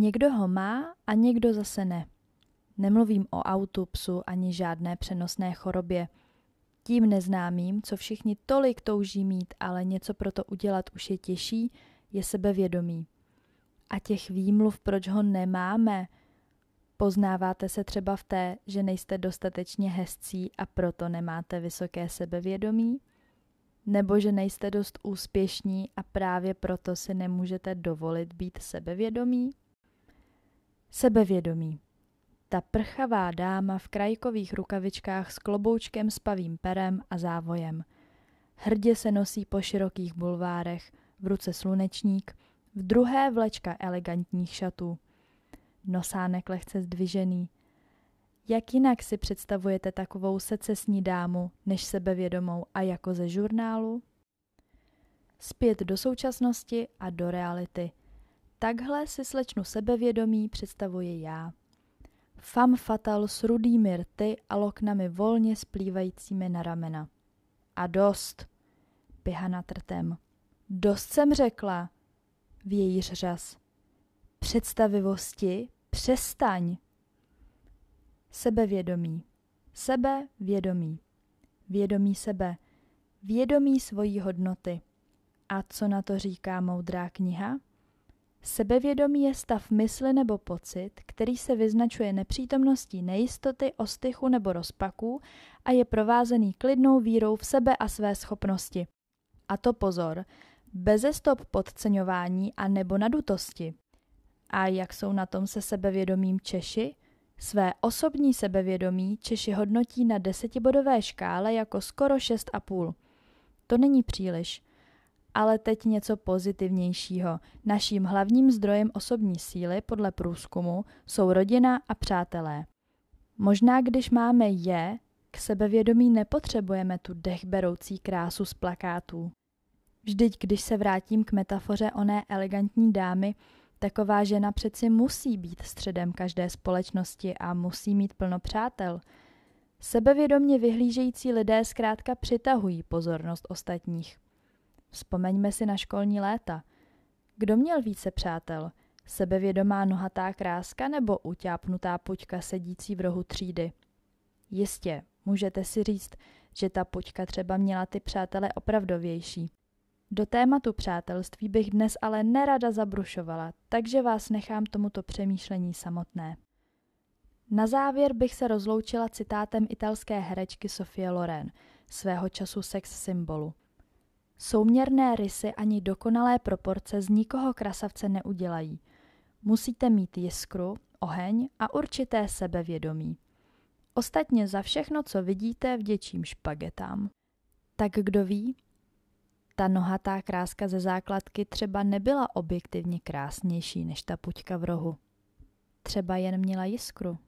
Někdo ho má a někdo zase ne. Nemluvím o autu, psu ani žádné přenosné chorobě. Tím neznámým, co všichni tolik touží mít, ale něco pro to udělat už je těžší, je sebevědomí. A těch výmluv, proč ho nemáme, poznáváte se třeba v té, že nejste dostatečně hezcí a proto nemáte vysoké sebevědomí? Nebo že nejste dost úspěšní a právě proto si nemůžete dovolit být sebevědomí? Sebevědomí. Ta prchavá dáma v krajkových rukavičkách s kloboučkem s pavým perem a závojem. Hrdě se nosí po širokých bulvárech, v ruce slunečník, v druhé vlečka elegantních šatů. Nosánek lehce zdvižený. Jak jinak si představujete takovou secesní dámu, než sebevědomou a jako ze žurnálu? Zpět do současnosti a do reality. Takhle si slečnu sebevědomí představuje já. Fam fatal s rudými rty a loknami volně splývajícími na ramena. A dost, Pihana trtem. Dost jsem řekla, vějíř řas. Představivosti, přestaň. Sebevědomí. Sebevědomí. Vědomí sebe. Vědomí svojí hodnoty. A co na to říká moudrá kniha? Sebevědomí je stav mysli nebo pocit, který se vyznačuje nepřítomností nejistoty, ostychu nebo rozpaku a je provázený klidnou vírou v sebe a své schopnosti. A to pozor, beze stop podceňování a nebo nadutosti. A jak jsou na tom se sebevědomím Češi? Své osobní sebevědomí Češi hodnotí na desetibodové škále jako skoro 6,5. To není příliš. Ale teď něco pozitivnějšího. Naším hlavním zdrojem osobní síly podle průzkumu jsou rodina a přátelé. Možná když máme je, k sebevědomí nepotřebujeme tu dechberoucí krásu z plakátů. Vždyť, když se vrátím k metafoře oné elegantní dámy, taková žena přeci musí být středem každé společnosti a musí mít plno přátel. Sebevědomně vyhlížející lidé zkrátka přitahují pozornost ostatních. Vzpomeňme si na školní léta. Kdo měl více přátel? Sebevědomá nohatá kráska nebo utápnutá puťka sedící v rohu třídy? Jistě, můžete si říct, že ta puťka třeba měla ty přátele opravdovější. Do tématu přátelství bych dnes ale nerada zabrušovala, takže vás nechám tomuto přemýšlení samotné. Na závěr bych se rozloučila citátem italské herečky Sofie Loren, svého času sex symbolu. Souměrné rysy ani dokonalé proporce z nikoho krasavce neudělají. Musíte mít jiskru, oheň a určité sebevědomí. Ostatně za všechno, co vidíte, vděčím špagetám. Tak kdo ví, ta nohatá kráska ze základky třeba nebyla objektivně krásnější než ta puťka v rohu. Třeba jen měla jiskru.